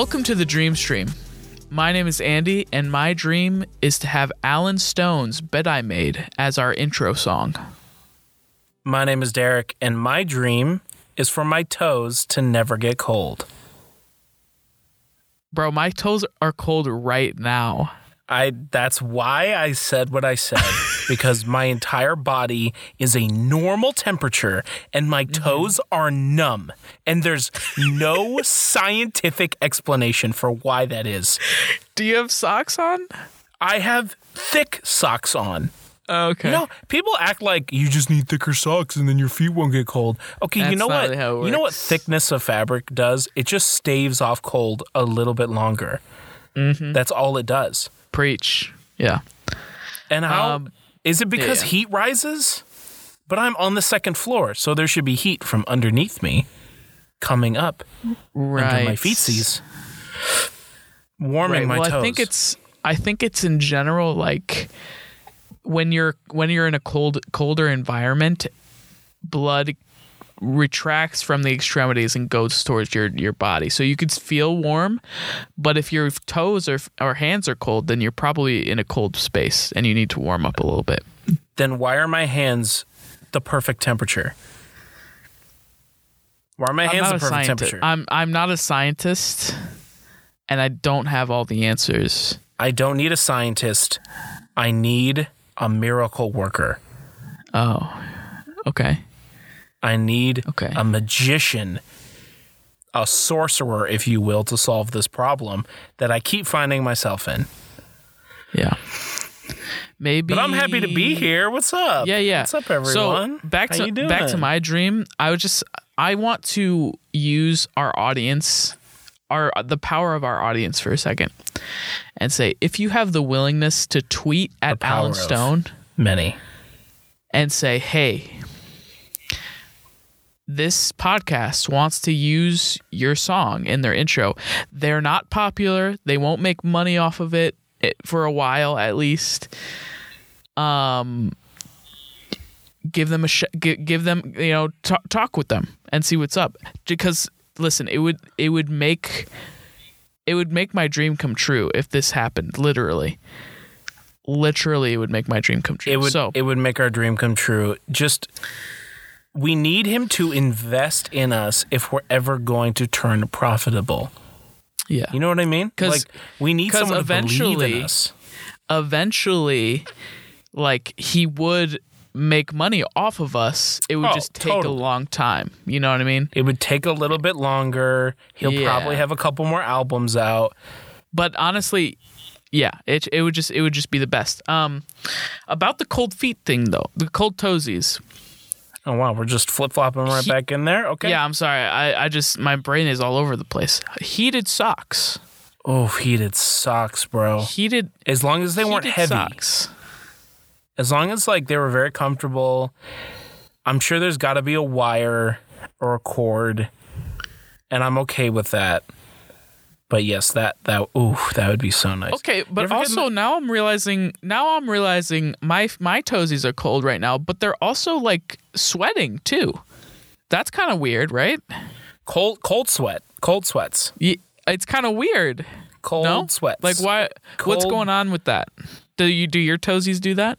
Welcome to the Dream Stream. My name is Andy, and my dream is to have Alan Stone's Bet I Made as our intro song. My name is Derek, and my dream is for my toes to never get cold. Bro, my toes are cold right now. I that's why I said what I said because my entire body is a normal temperature and my toes are numb and there's no scientific explanation for why that is. Do you have socks on? I have thick socks on. Okay. You know, people act like you just need thicker socks and then your feet won't get cold. Okay, you know what? You know what thickness of fabric does? It just staves off cold a little bit longer. Mm-hmm. That's all it does. Preach. Yeah. And how Um, is it because yeah. heat rises? But I'm on the second floor, so there should be heat from underneath me coming up Right. under my feetsies, warming Right. my well, toes. I think it's I think it's in general like when you're when you're in a cold colder environment, blood retracts from the extremities and goes towards your your body. So you could feel warm, but if your toes or or hands are cold, then you're probably in a cold space and you need to warm up a little bit. then why are my hands the perfect temperature? Why are my I'm hands the perfect scientist. temperature? I'm I'm not a scientist, and I don't have all the answers. I don't need a scientist. I need a miracle worker. Oh, okay. I need Okay. a magician, a sorcerer, if you will, to solve this problem that I keep finding myself in. Yeah. Maybe. But I'm happy to be here. What's up? Yeah, yeah. What's up, everyone? So back How to you doing? back to my dream. I would just I want to use our audience, our the power of our audience for a second, and say if you have the willingness to tweet at Alan Stone many. and say, hey. This podcast wants to use your song in their intro. They're not popular. They won't make money off of it it- for a while, at least. Um, give them a sh- give, give them you know t- talk with them and see what's up because listen it would it would make it would make my dream come true if this happened literally literally it would make my dream come true It would so it would make our dream come true. Just we need him to invest in us if we're ever going to turn profitable. yeah You know what I mean? 'Cause- like we need someone to believe eventually- in us. eventually like he would make money off of us it would Oh, just take totally. a long time you know what i mean It would take a little bit longer. He'll Yeah. probably have a couple more albums out. but honestly yeah it, it would just it would just be the best um about the cold feet thing though the cold toesies Oh wow, we're just flip flopping right He- back in there. Okay. yeah i'm sorry i i just my brain is all over the place heated socks Oh, heated socks, bro. heated As long as they weren't heated heavy. socks As long as like they were very comfortable. I'm sure there's got to be a wire or a cord, and I'm okay with that. But yes, that that ooh, that would be so nice. Okay, but also now I'm realizing now I'm realizing my my toesies are cold right now, but they're also like sweating too. That's kind of weird, right? Cold cold sweat, cold sweats, Y- It's kind of weird. cold no, sweats. Like why? What's going on with that? Do you do your toesies do that?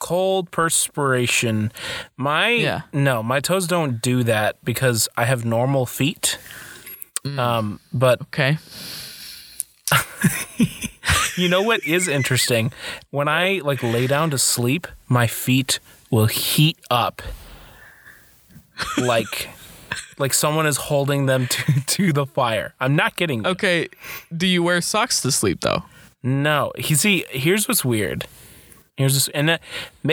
cold perspiration. My Yeah. no, my toes don't do that because I have normal feet. Mm. Um, but Okay. you know what is interesting? When I like lay down to sleep, my feet will heat up like like someone is holding them to, to the fire. I'm not kidding. you. Okay. Do you wear socks to sleep though? No, you see, here's what's weird. Here's this, and that,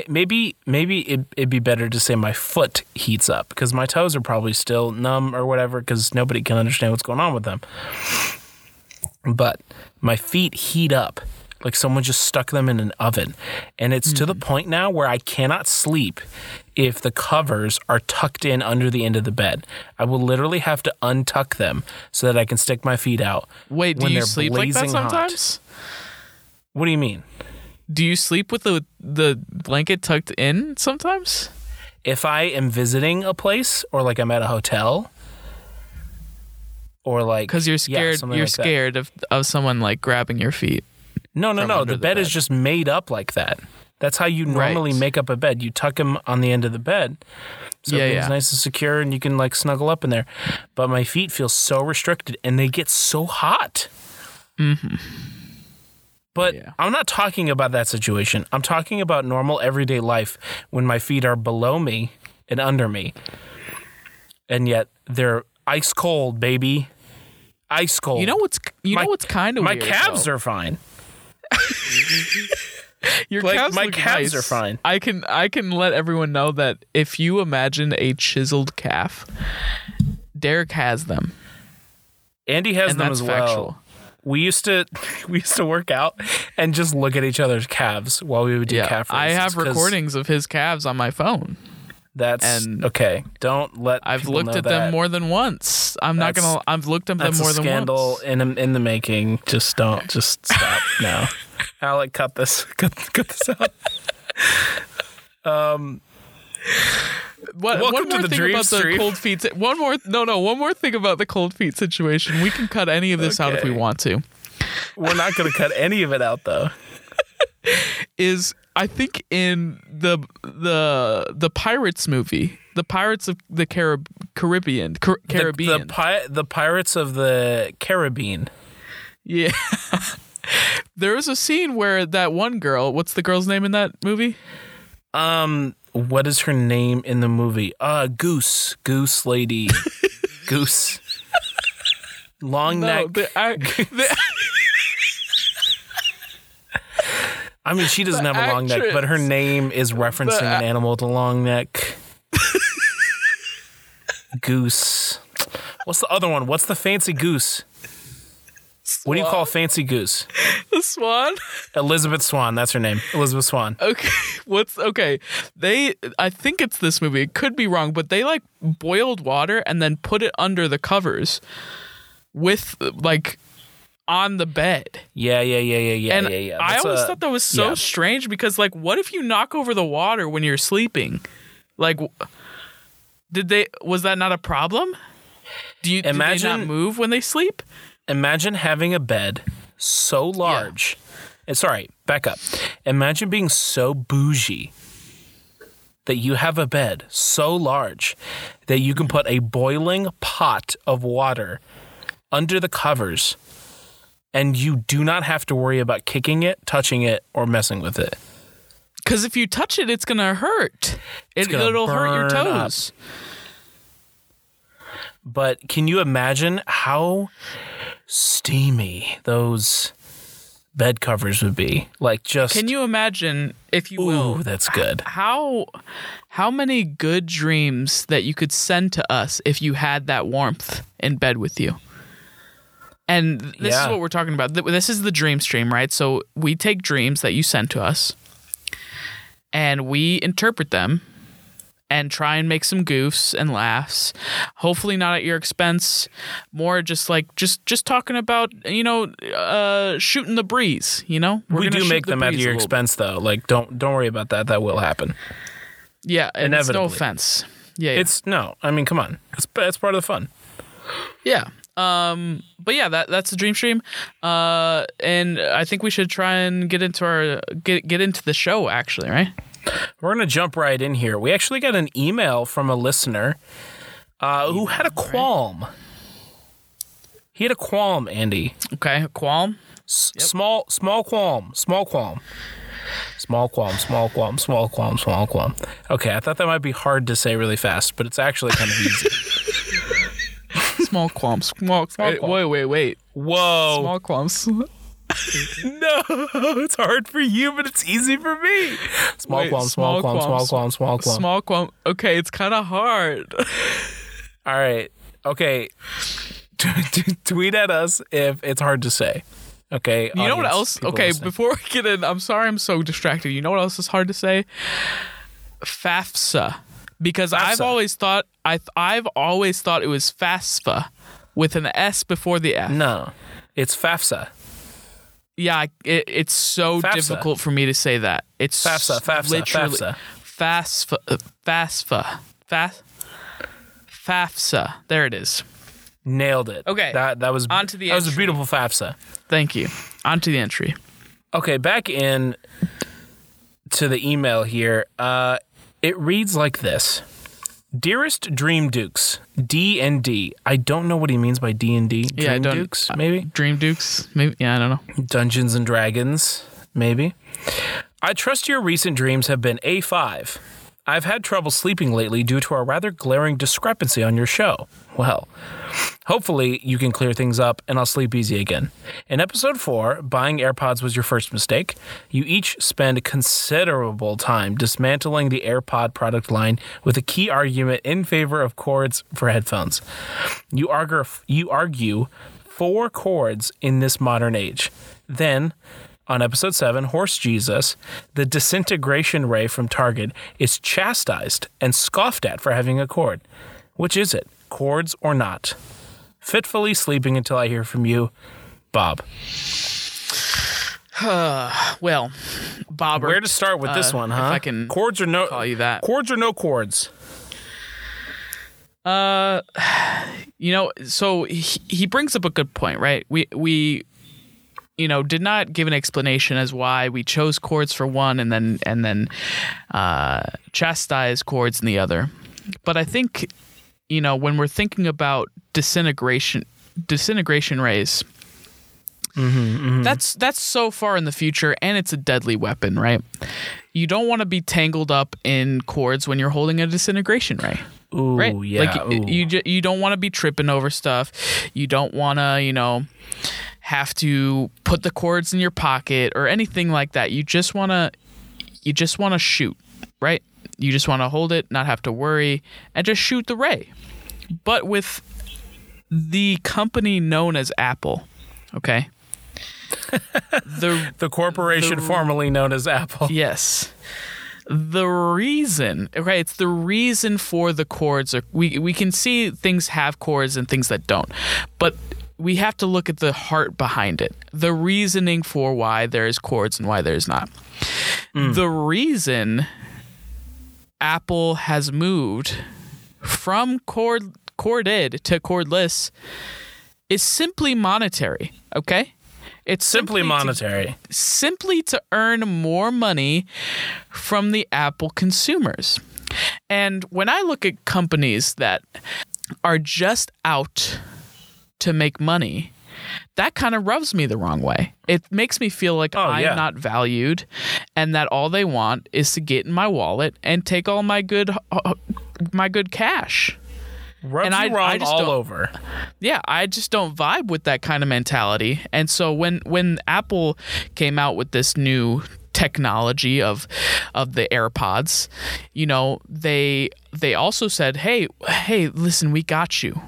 maybe maybe it, it'd be better to say my foot heats up because my toes are probably still numb or whatever because nobody can understand what's going on with them. But my feet heat up like someone just stuck them in an oven, and it's to the mm. point now where I cannot sleep if the covers are tucked in under the end of the bed. I will literally have to untuck them so that I can stick my feet out. Wait, do when you they're sleep like that blazing hot. sometimes? What do you mean? Do you sleep with the the blanket tucked in sometimes? if I am visiting a place or like I'm at a hotel or like Because you're scared. something you're like that. scared of of someone like grabbing your feet. No, no, no. The the bed, is just made up like that. That's how you normally Right. make up a bed. You tuck him on the end of the bed. So Yeah, everything's yeah. nice and secure and you can like snuggle up in there. But my feet feel so restricted and they get so hot. Mm-hmm. But Yeah. I'm not talking about that situation. I'm talking about normal everyday life when my feet are below me and under me. And yet they're ice cold, baby. Ice cold. You know what's you My- know what's kind of my weird, calves though? are fine. Your like, calves my calves nice. are fine. I can I can let everyone know that if you imagine a chiseled calf, Derek has them, Andy has and them that's as well. We used to we used to work out and just look at each other's calves while we would do Yeah, calf raises. I have recordings of his calves on my phone. That's and okay. Don't let I've looked at that. them more than once. I'm not gonna. I've looked at them more a than scandal once. in in the making. Just don't. Just stop now. Alec, cut this. Cut, cut this out. Um, What, Welcome one to more the thing about the cold feet. si- One more. No, no. One more thing about the cold feet situation. We can cut any of this out if we want to. We're not going to cut any of it out though. is I think in the the the Pirates movie, the Pirates of the Carib- Caribbean, Car- The- Caribbean. The, pi- the pirates of the Caribbean. yeah. there was a scene where that one girl, what's the girl's name in that movie? Um, what is her name in the movie? Uh, Goose, Goose Lady, Goose, long No, neck. the, I, the, I mean, she doesn't have a long neck, but her name is referencing The an animal with a long neck. goose. What's the other one? What's the fancy goose? What do you call a fancy goose? the swan. Elizabeth Swann. That's her name. Elizabeth Swann. Okay, what's okay? They, I think it's this movie. It could be wrong, but they like boiled water and then put it under the covers, with like on the bed. Yeah, yeah, yeah, yeah, yeah, And yeah, yeah. I always a- thought that was so yeah. strange because, like, what if you knock over the water when you're sleeping? Like, did they? Was that not a problem? Do you imagine do they not move when they sleep? Imagine having a bed so large. And sorry, back up. Imagine being so bougie that you have a bed so large that you can put a boiling pot of water under the covers and you do not have to worry about kicking it, touching it, or messing with it. Because if you touch it, it's gonna hurt. It, it'll hurt your burn up. toes. But can you imagine how steamy those bed covers would be? Like just Can you imagine, if you will, Ooh, that's good. how how many good dreams that you could send to us if you had that warmth in bed with you and this Yeah. is what we're talking about this is the dream stream right so we take dreams that you send to us and we interpret them and try and make some goofs and laughs hopefully not at your expense more just like just just talking about you know uh shooting the breeze you know We're we do make the them at your expense though. Like don't don't worry about that. That will happen. Yeah, and it's no offense. Yeah, yeah. It's no. I mean, come on. It's it's part of the fun. yeah. Um, but yeah, that that's the dream stream. Uh, and I think we should try and get into our get get into the show actually, right? We're gonna jump right in here. We actually got an email from a listener uh, who had a qualm. He had a qualm, Andy. Okay, qualm. S- Small, small qualm, small qualm, small qualm, small qualm, small qualm, small qualm. Okay, I thought that might be hard to say really fast, but it's actually kind of easy. Small qualm. Small. wait, qualm. wait, wait, wait. Whoa! Small qualms. No, it's hard for you, but it's easy for me. Small Wait, qualm, small, qualm, small qualm, small qualm. Small qualm. Okay, it's kind of hard. All right. Okay. Tweet at us if it's hard to say. Okay. You know what else? Okay, listening. before we get in, I'm sorry I'm so distracted. You know what else is hard to say? FAFSA. Because I've always thought I th- I've always thought it was FAFSA with an S before the F. No, it's FAFSA. Yeah, it, it's so FAFSA. difficult for me to say that. It's FAFSA, FAFSA, literally FAFSA. FAFSA, FAFSA, FAFSA. FAFSA. There it is. Nailed it. Okay. That that was On to the that was a beautiful FAFSA. Thank you. On to the entry. Okay, back in to the email here. Uh, it reads like this: Dearest Dream Dukes, D and D. I don't know what he means by D and D. Dream Yeah, I don't- Dukes, maybe uh, Dream Dukes, maybe. Yeah, I don't know. Dungeons and Dragons, maybe. I trust your recent dreams have been A5. I've had trouble sleeping lately due to a rather glaring discrepancy on your show. Well, hopefully you can clear things up and I'll sleep easy again. In episode 4, buying AirPods was your first mistake. You each spend considerable time dismantling the AirPod product line with a key argument in favor of cords for headphones. You argue, you argue for cords in this modern age. Then, on episode 7, Horse Jesus, the disintegration ray from Target is chastised and scoffed at for having a cord. Which is it, cords or not? Fitfully sleeping until I hear from you, Bob. Well, Bob, Where to start with this uh, one, if huh? I can cords or no call you that. Cords or no cords? Uh, you know, so he, he brings up a good point, right? We we you know did not give an explanation as why we chose cords for one and then and then uh, chastise cords in the other. But I think you know when we're thinking about disintegration disintegration rays. Mm-hmm, mm-hmm. That's that's so far in the future, and it's a deadly weapon, right? You don't want to be tangled up in cords when you're holding a disintegration ray Ooh, right? yeah. Like ooh. you ju- you don't want to be tripping over stuff. You don't want to, you know, have to put the cords in your pocket or anything like that. You just want to you just want to shoot, right? You just want to hold it, not have to worry, and just shoot the ray. But with the company known as Apple, okay? the the corporation the- formerly known as Apple. Yes. The reason, okay, it's the reason for the cords. Are, we we can see things have cords and things that don't, but we have to look at the heart behind it. The reasoning for why there is cords and why there's not. Mm. The reason Apple has moved from cord corded to cordless is simply monetary. Okay, it's Simply to- monetary. simply to earn more money from the Apple consumers. And when I look at companies that are just out to make money, that kind of rubs me the wrong way. It makes me feel like oh, I'm yeah. not valued and that all they want is to get in my wallet and take all my good uh, my good cash. Rubs And I- I just all over. yeah, I just don't vibe with that kind of mentality. And so when when Apple came out with this new technology of of the AirPods, you know, they they also said, "Hey, hey, listen, we got you.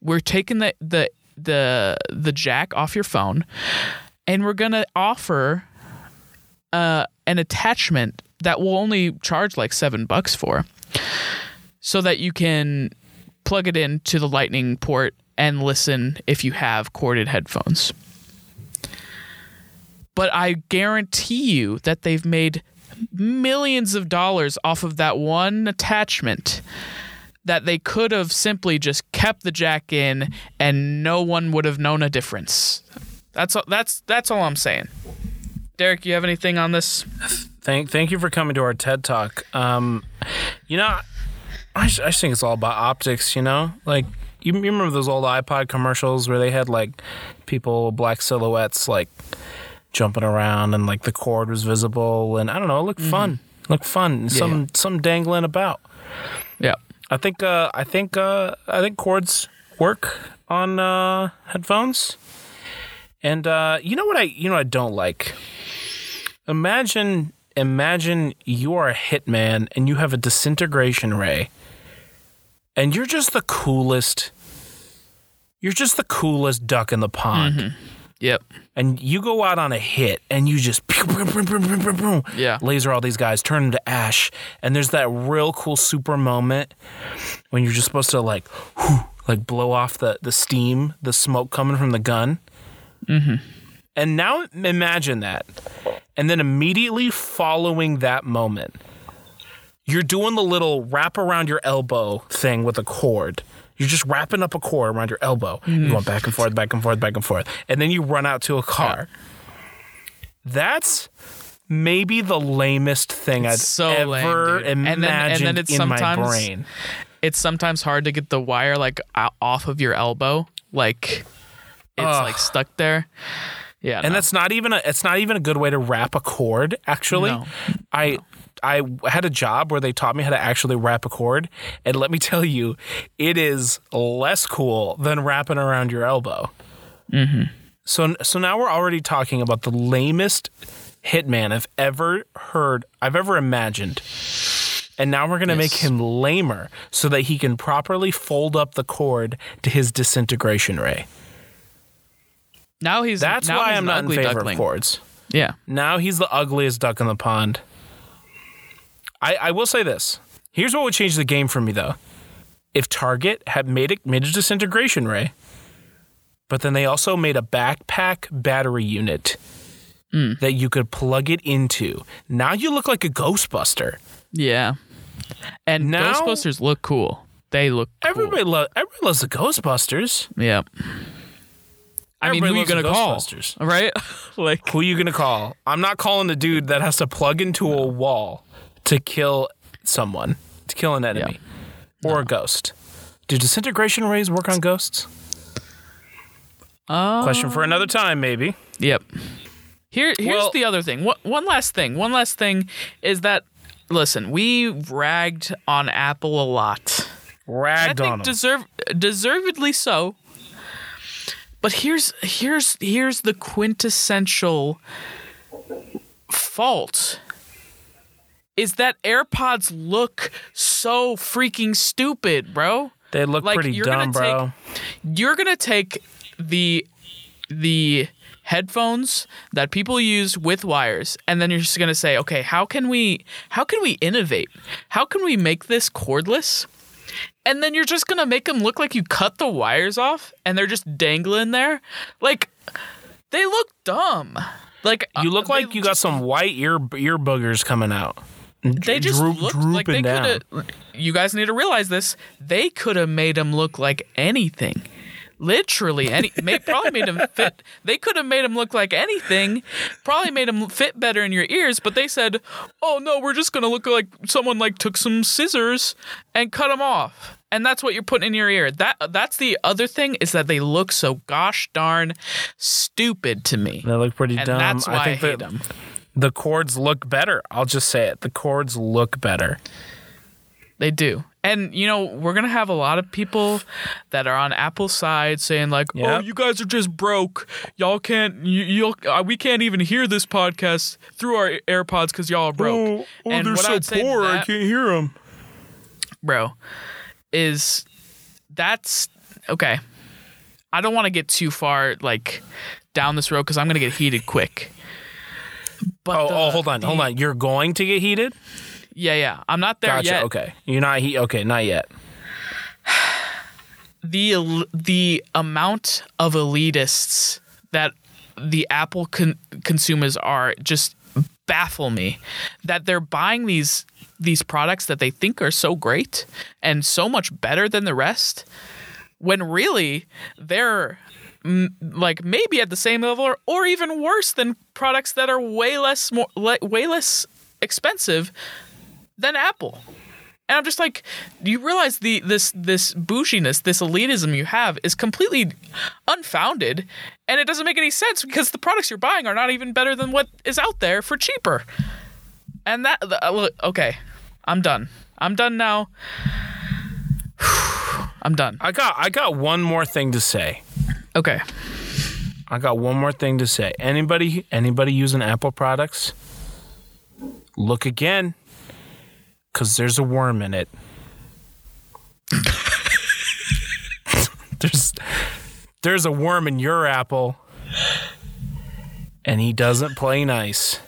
We're taking the the the the jack off your phone and we're going to offer uh an attachment that will only charge like 7 bucks for so that you can plug it into the lightning port and listen if you have corded headphones. But I guarantee you that they've made millions of dollars off of that one attachment that they could have simply just kept the jack in and no one would have known a difference. That's all, that's that's all I'm saying. Derek, you have anything on this? Thank thank you for coming to our TED Talk. Um, you know, I just, I just think it's all about optics. You know, like you, you remember those old iPod commercials where they had like people black silhouettes like jumping around and like the cord was visible and I don't know, it looked fun. Looked fun. some some dangling about. Yeah. I think uh, I think uh, I think cords work on uh, headphones. And uh, you know what I you know what I don't like. Imagine imagine you are a hitman and you have a disintegration ray. And you're just the coolest. You're just the coolest duck in the pond. Yep. And you go out on a hit and you just pew, pew, pew, Yeah. laser all these guys, turn them to ash. And there's that real cool super moment when you're just supposed to like, whew, like blow off the, the steam, the smoke coming from the gun. Mm-hmm. And now imagine that. And then immediately following that moment, you're doing the little wrap around your elbow thing with a cord. You're just wrapping up a cord around your elbow. You're going mm. back and forth, back and forth, back and forth. And then you run out to a car. That's maybe the lamest thing I've so ever lame, imagined And then- and then it's in my sometimes- brain. It's sometimes hard to get the wire like off of your elbow, like it's Ugh. like stuck there. Yeah, and no. that's not even a it's not even a good way to wrap a cord actually No. i i had a job where they taught me how to actually wrap a cord and let me tell you it is less cool than wrapping around your elbow mm-hmm. so so now we're already talking about the lamest hitman i've ever heard i've ever imagined and now we're going to make him lamer so that he can properly fold up the cord to his disintegration ray. now he's That's now why he's I'm not in favor duckling. of cords. Yeah, Now he's the ugliest duck in the pond. I, I will say this. Here's what would change the game for me though. If Target had made a disintegration ray, but then they also made a backpack battery unit Hmm. that you could plug it into. Now you look like a Ghostbuster. yeah. And Now- Ghostbusters look cool. They look cool. Everybody lo- everybody loves the Ghostbusters. Yeah. I mean, who are you gonna call? Ghostbusters. Right? like Who are you gonna call? I'm not calling the dude that has to plug into a wall to kill someone, to kill an enemy, or a ghost. Do disintegration rays work on ghosts? uh, Question for another time, maybe. Yep. Here, here's Well- the other thing. One, one last thing. One last thing is that listen, we ragged on Apple a lot. I Ragged think on them. deserve deservedly so. But here's here's here's the quintessential fault is that AirPods look so freaking stupid, bro. they look like, pretty dumb, gonna bro. You're to take the the headphones that people use with wires and then you're just going to say, "Okay, how can we how can we innovate? How can we make this cordless?" And then you're just going to make them look like you cut the wires off and they're just dangling there. Like they look dumb. Like you look uh, like you got some white ear ear boogers coming out. They just droop- looked like they drooping could have. You guys need to realize this. They could have made him look like anything. Literally, any may, probably made him fit. They could have made him look like anything. Probably made him fit better in your ears. But they said, "Oh no, we're just gonna look like someone like took some scissors and cut them off." And that's what you're putting in your ear. That that's the other thing is that they look so gosh darn stupid to me, They look pretty and dumb. that's why I, think hate that them. The cords look better. I'll just say it. The cords look better. They do. And you know, we're going to have a lot of people that are on Apple's side saying like, "Oh, you guys are just broke. Y'all can't you you'll uh, we can't even hear this podcast through our AirPods cuz y'all are broke." and they're say to that, can't hear them. bro, is that's okay. I don't want to get too far like down this road cuz I'm going to get heated quick. But Oh, oh the- oh, hold on, hold on. You're going to get heated? Yeah, yeah. I'm not there Gotcha. yet. Okay, you're not he. Okay, not yet. the the amount of elitists that the Apple con- consumers are just baffle me that they're buying these these products that they think are so great and so much better than the rest when really they're mm, like maybe at the same level or, or even worse than products that are way less more le- way less expensive than Apple. And I'm just like, do you realize the this this boushiness, this elitism you have is completely unfounded, and it doesn't make any sense because the products you're buying are not even better than what is out there for cheaper. And that, uh, okay, I'm done. I'm done now. I'm done. I got I got one more thing to say. Okay. I got one more thing to say. Anybody anybody using Apple products? Look again. Cause there's a worm in it. there's there's a worm in your apple. And he doesn't play nice.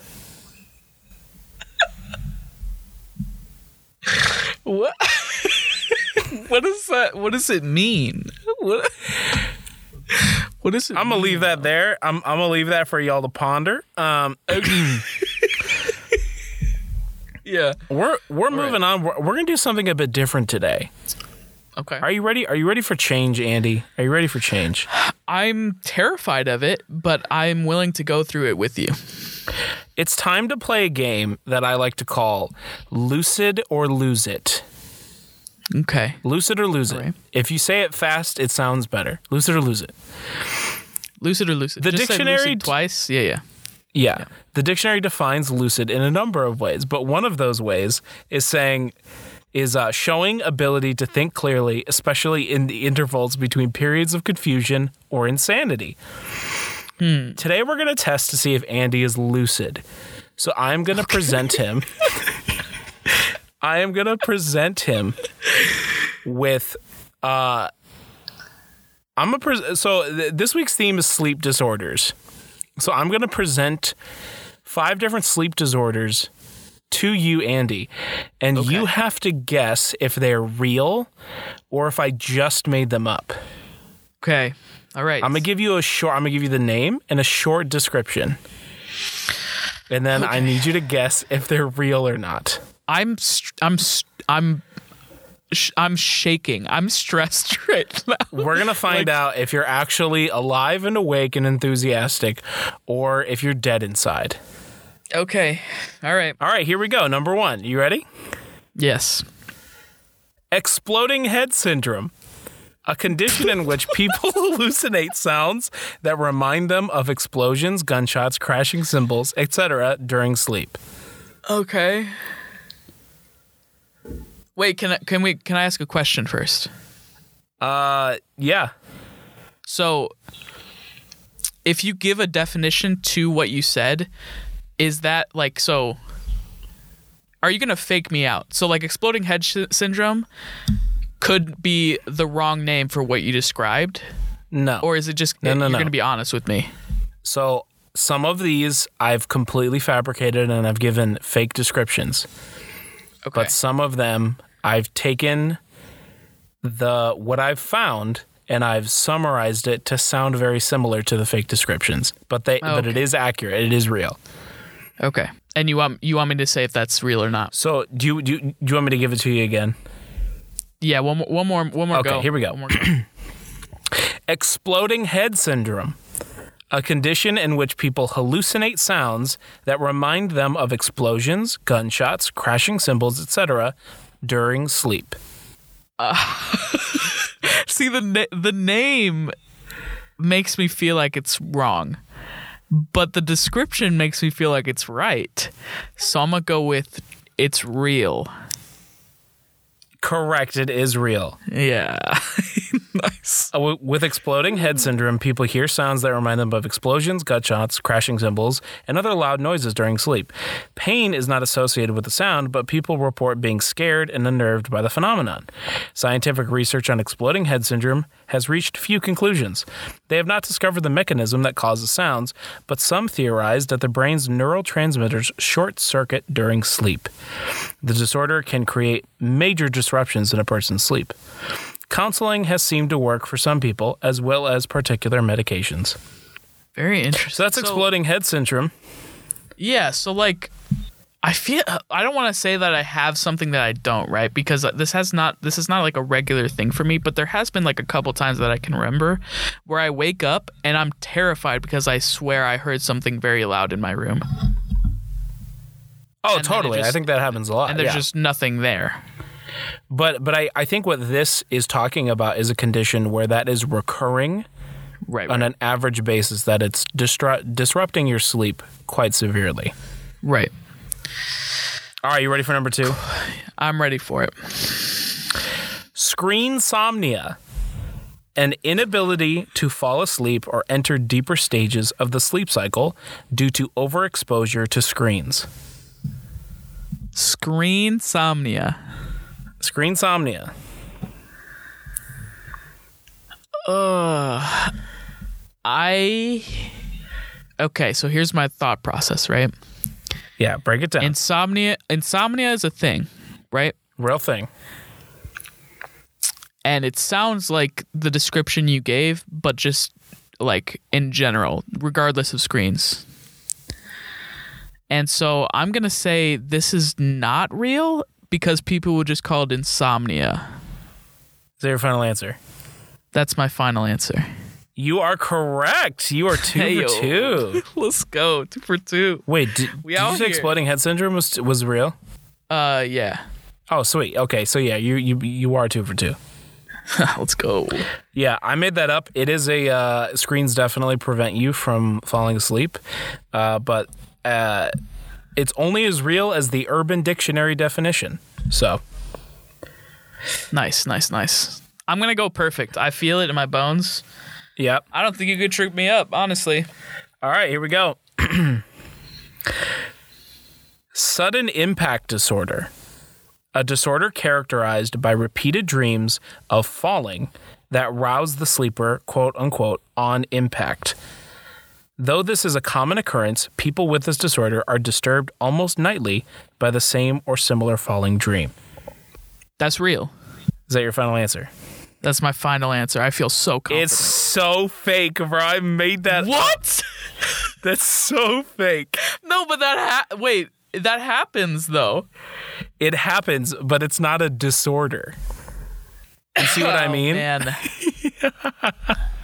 What? what does that? What does it mean? What? What is it? I'm gonna leave that there. I'm I'm gonna leave that for y'all to ponder. Um yeah. We're we're moving on. We're, we're gonna do something a bit different today. Okay. Are you ready? Are you ready for change, Andy? Are you ready for change? I'm terrified of it, but I'm willing to go through it with you. It's time to play a game that I like to call Lucid or Lose It. Okay. Lucid or lose it. If you say it fast, it sounds better. Lucid or lose it. Lucid or lucid? The Just say dictionary twice. Yeah, yeah. Yeah. The dictionary defines lucid in a number of ways, but one of those ways is saying is uh, showing ability to think clearly, especially in the intervals between periods of confusion or insanity. Today we're going to test to see if Andy is lucid. So I'm going to present him. I am going to present him with uh I'm a pres- so th- this week's theme is sleep disorders. So I'm going to present five different sleep disorders to you, Andy, and you have to guess if they're real or if I just made them up. Okay. All right. I'm gonna give you a short. I'm gonna give you the name and a short description, and then I need you to guess if they're real or not. I'm I'm I'm sh- I'm shaking. I'm stressed right now. We're gonna find out if you're actually alive and awake and enthusiastic, or if you're dead inside. Okay. All right. All right, here we go. Number one. You ready? Yes. Exploding head syndrome. A condition in which people hallucinate sounds that remind them of explosions, gunshots, crashing cymbals, etc. during sleep. Okay. Wait, can I, can we can I ask a question first? Uh, yeah. So, if you give a definition to what you said, is that like so? Are you gonna fake me out? So, like, exploding head sh- syndrome could be the wrong name for what you described, No. or is it just No, no, you're no. gonna be honest with me? So some of these I've completely fabricated and I've given fake descriptions, Okay. but some of them I've taken the what I've found and I've summarized it to sound very similar to the fake descriptions. But they but it Okay. is accurate. It is real. okay. And you want you want me to say if that's real or not? So do you do you, do you want me to give it to you again? Yeah. One more. One more. One more. Okay, go. here we go. One more go. Exploding head syndrome. A condition in which people hallucinate sounds that remind them of explosions, gunshots, crashing cymbals, etc. during sleep. See the na- the name makes me feel like it's wrong, but the description makes me feel like it's right. So I'm gonna go with it's real. Correct, it is real. Yeah, nice. Uh, With exploding head syndrome, people hear sounds that remind them of explosions, gunshots, crashing cymbals, and other loud noises during sleep. Pain is not associated with the sound, but people report being scared and unnerved by the phenomenon. Scientific research on exploding head syndrome has reached few conclusions. They have not discovered the mechanism that causes sounds, but some theorize that the brain's neurotransmitters short circuit during sleep. The disorder can create major disruptions in a person's sleep. Counseling has seemed to work for some people, as well as particular medications. Very interesting. So that's exploding head syndrome. Yeah. So like, I feel I don't want to say that I have something that I don't, right? Because this has not this is not like a regular thing for me. But there has been like a couple times that I can remember where I wake up and I'm terrified because I swear I heard something very loud in my room. Oh, it totally. I think that happens a lot. and there's yeah. just nothing there. But but I, I think what this is talking about is a condition where that is recurring Right. on Right. an average basis, that it's disru- disrupting your sleep quite severely. right. All right, you ready for number two? I'm ready for it. Screen somnia. An inability to fall asleep or enter deeper stages of the sleep cycle due to overexposure to screens. Screen somnia. Screen somnia. I. Okay, so here's my thought process, right? Yeah, break it down. Insomnia. Insomnia is a thing, right? Real thing. and it sounds like the description you gave, but just like in general, regardless of screens. And so I'm going to say this is not real because people would just call it insomnia. Is that your final answer? That's my final answer. You are correct. You are two Hey, for yo. two. Let's go. Two for two. Wait, did, We did you say exploding head syndrome was was real? Uh, yeah. Oh, sweet. Okay, so yeah, you you you are two for two. Let's go. Yeah, I made that up. It is a uh, screens definitely prevent you from falling asleep, uh, but uh, it's only as real as the Urban Dictionary definition. So Nice, nice, nice. I'm gonna go perfect. I feel it in my bones. Yep. I don't think you could trick me up, honestly. All right, here we go. Sudden impact disorder. A disorder characterized by repeated dreams of falling that rouse the sleeper, quote unquote, on impact. Though this is a common occurrence, people with this disorder are disturbed almost nightly by the same or similar falling dream. That's real. Is that your final answer? That's my final answer. I feel so confident. It's so fake, bro. I made that. what? That's so fake. no, but that ha- wait, that happens though. It happens, but it's not a disorder. You see what I Oh, mean? man.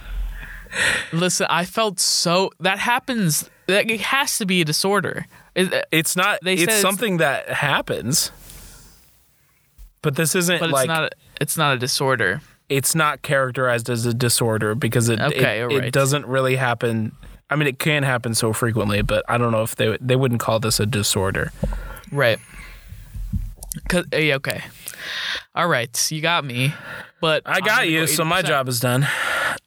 Listen, I felt so that happens. That it has to be a disorder. It- It's not. They it's it's- something that happens, but this isn't but like it's not. A, it's not a disorder. it's not characterized as a disorder because it Okay, it, all it doesn't really happen. I mean, it can happen so frequently, but I don't know if they they wouldn't call this a disorder. Right. Cause eh, okay. All right, you got me. But I got you, so my job is done.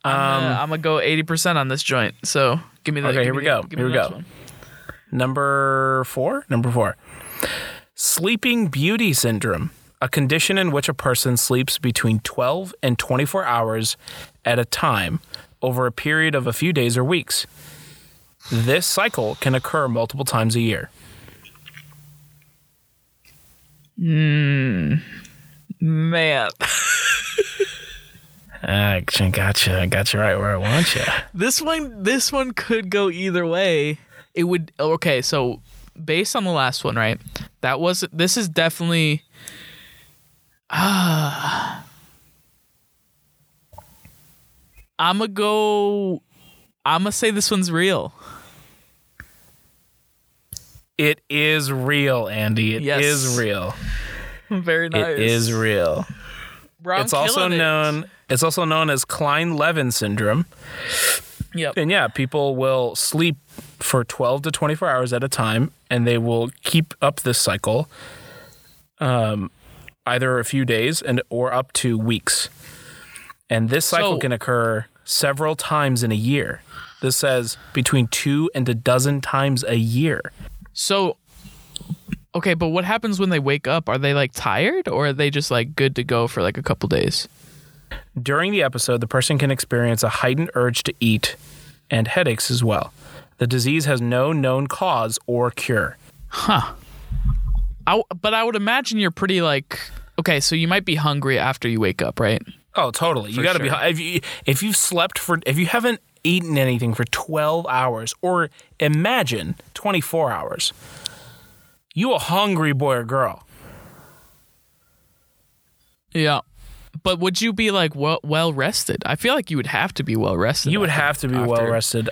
I'm, gonna, um, I'm gonna go eighty percent on this joint. So give me the. Okay, here we the- go. Here we go. one. Number four. Number four. Sleeping beauty syndrome, a condition in which a person sleeps between 12 and 24 hours at a time over a period of a few days or weeks. This cycle can occur multiple times a year. Hmm. Man, I gotcha. I got you right where I want you. this one, this one could go either way. It would. Okay, so based on the last one, right? That was. This is definitely. Ah. I'm gonna go. I'm gonna say this one's real. It is real, Andy. It is Yes. real. Very nice. It is real. Bro, it's also it. known. It's also known as Kleine-Levin syndrome. Yep. And yeah, people will sleep for 12 to 24 hours at a time and they will keep up this cycle um, either a few days and or up to weeks. And this cycle So- can occur several times in a year. This says between 2 and a dozen times a year. So, okay, but what happens when they wake up? Are they like tired or are they just like good to go for like a couple days? During the episode, the person can experience a heightened urge to eat and headaches as well. The disease has no known cause or cure. Huh. I, but I would imagine you're pretty like, okay, so you might be hungry after you wake up, right? Oh, totally. You got to be sure. if you if you've slept for if you haven't eaten anything for 12 hours or imagine 24 hours. You a hungry boy or girl. Yeah. But would you be like well, well rested? I feel like you would have to be well rested. You would have to be well rested.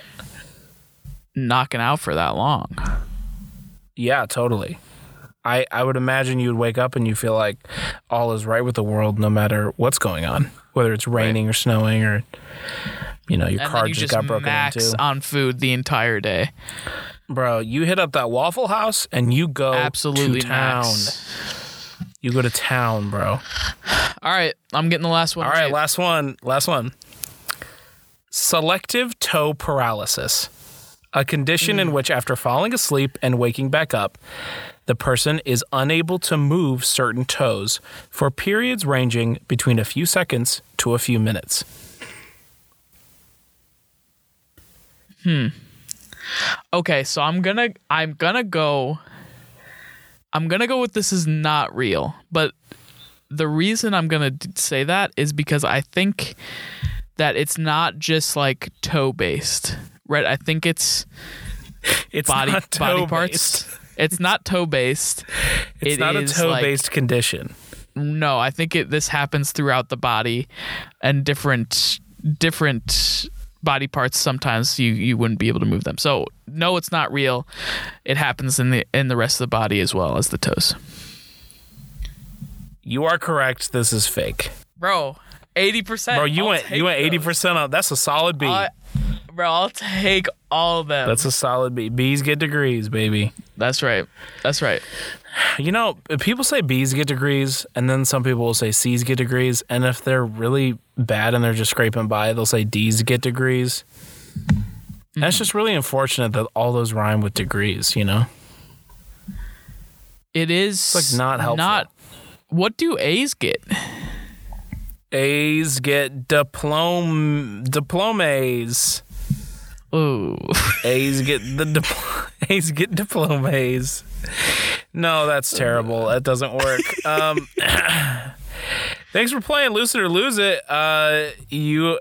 Knocking out for that long. Yeah, totally. I I would imagine you would wake up and you feel like all is right with the world no matter what's going on, whether it's raining or snowing or you know, your And car you just just got broken max into. on food the entire day. Bro, you hit up that Waffle House and you go Absolutely to town. max. You go to town, bro. All right, I'm getting the last one. All right, right. last one. Last one. Selective toe paralysis. A condition in which, after falling asleep and waking back up, the person is unable to move certain toes for periods ranging between a few seconds to a few minutes. Hmm. Okay, so I'm gonna I'm gonna go I'm gonna go with this is not real. But the reason I'm gonna d- say that is because I think that it's not just like toe based, right? I think it's It's body body parts. It's not toe based. It's It not a toe like- based condition. no, I think it this happens throughout the body and different different body parts sometimes you you wouldn't be able to move them. So, no, it's not real. It happens in the in the rest of the body as well as the toes. You are correct. This is fake. Bro, 80%. Bro, you I'll went you went eighty percent on. That's a solid B. I- uh, bro, I'll take all of them. That's a solid B. B's get degrees, baby. That's right. That's right. You know, people say B's get degrees, and then some people will say C's get degrees. And if they're really bad and they're just scraping by, they'll say D's get degrees. And it's just really unfortunate that all those rhyme with degrees, you know? It is like not helpful. Not what do A's get? A's get diplom diplomas. Ooh. A's get the dipl- A's get diplomas. No, that's terrible. That doesn't work. Um, thanks for playing Lucid or Lose It. Uh, you,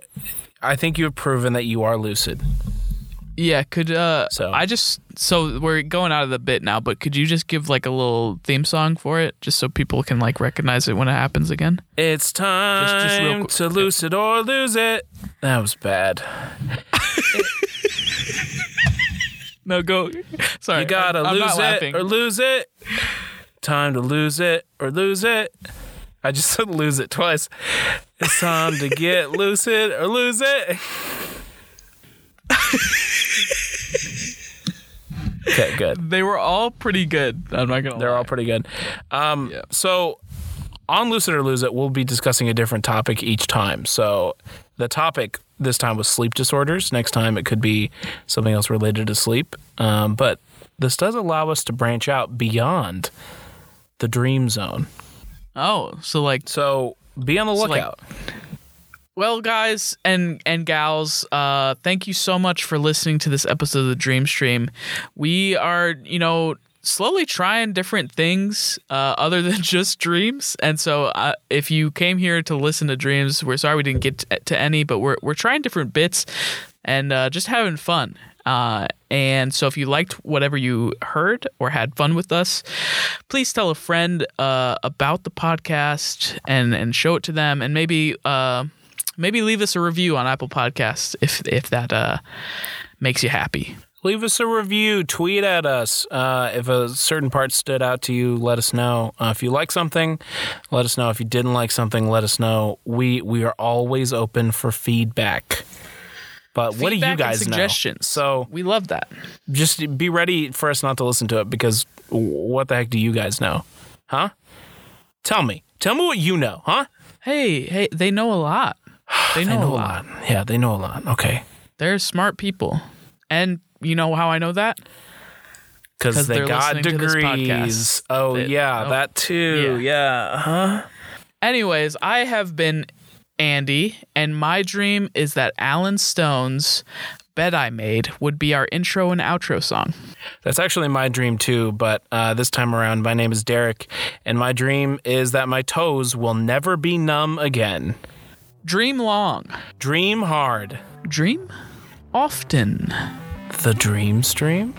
I think you have proven that you are lucid. Yeah, could uh So- I just so we're going out of the bit now, but could you just give like a little theme song for it just so people can like recognize it when it happens again? It's time just real quick. to lucid or lose it. That was bad. No, go. Sorry. You gotta lose it laughing. or lose it. Time to lose it or lose it. I just said lose it twice. It's time to get lucid or lose it. Okay, good. They were all pretty good. I'm not gonna. They're lie. all pretty good. Um, Yeah. So, on Lucid or Lose It, we'll be discussing a different topic each time. So, the topic this time was sleep disorders. Next time, it could be something else related to sleep. Um, but this does allow us to branch out beyond the dream zone. Oh, so like So, be on the like- lookout. Well, guys and and gals, uh, thank you so much for listening to this episode of the Dream Stream. We are, you know, slowly trying different things uh, other than just dreams. And so, uh, if you came here to listen to dreams, we're sorry we didn't get to, to any, but we're we're trying different bits and uh, just having fun. Uh, and so, if you liked whatever you heard or had fun with us, please tell a friend uh, about the podcast and and show it to them, and maybe uh, maybe leave us a review on Apple Podcasts if if that uh, makes you happy. Leave us a review. Tweet at us. Uh, if a certain part stood out to you, let us know. Uh, if you like something, let us know. If you didn't like something, let us know. We we are always open for feedback. But what do you Feedback guys suggestions? know? So We love that. just be ready for us not to listen to it because what the heck do you guys know? Huh? Tell me. Tell me what you know, huh? Hey, hey, they know a lot. They know, They know a lot. Yeah, they know a lot. Okay. They're smart people, and you know how I know that? Because they got listening to this degrees. Oh, They- yeah, oh, that too. Yeah. Huh? Anyways, I have been Andy, and my dream is that Alan Stone's "Bed I Made" would be our intro and outro song. That's actually my dream too, but uh, this time around, my name is Derek, and my dream is that my toes will never be numb again. Dream long, Dream hard. dream often. The dream stream?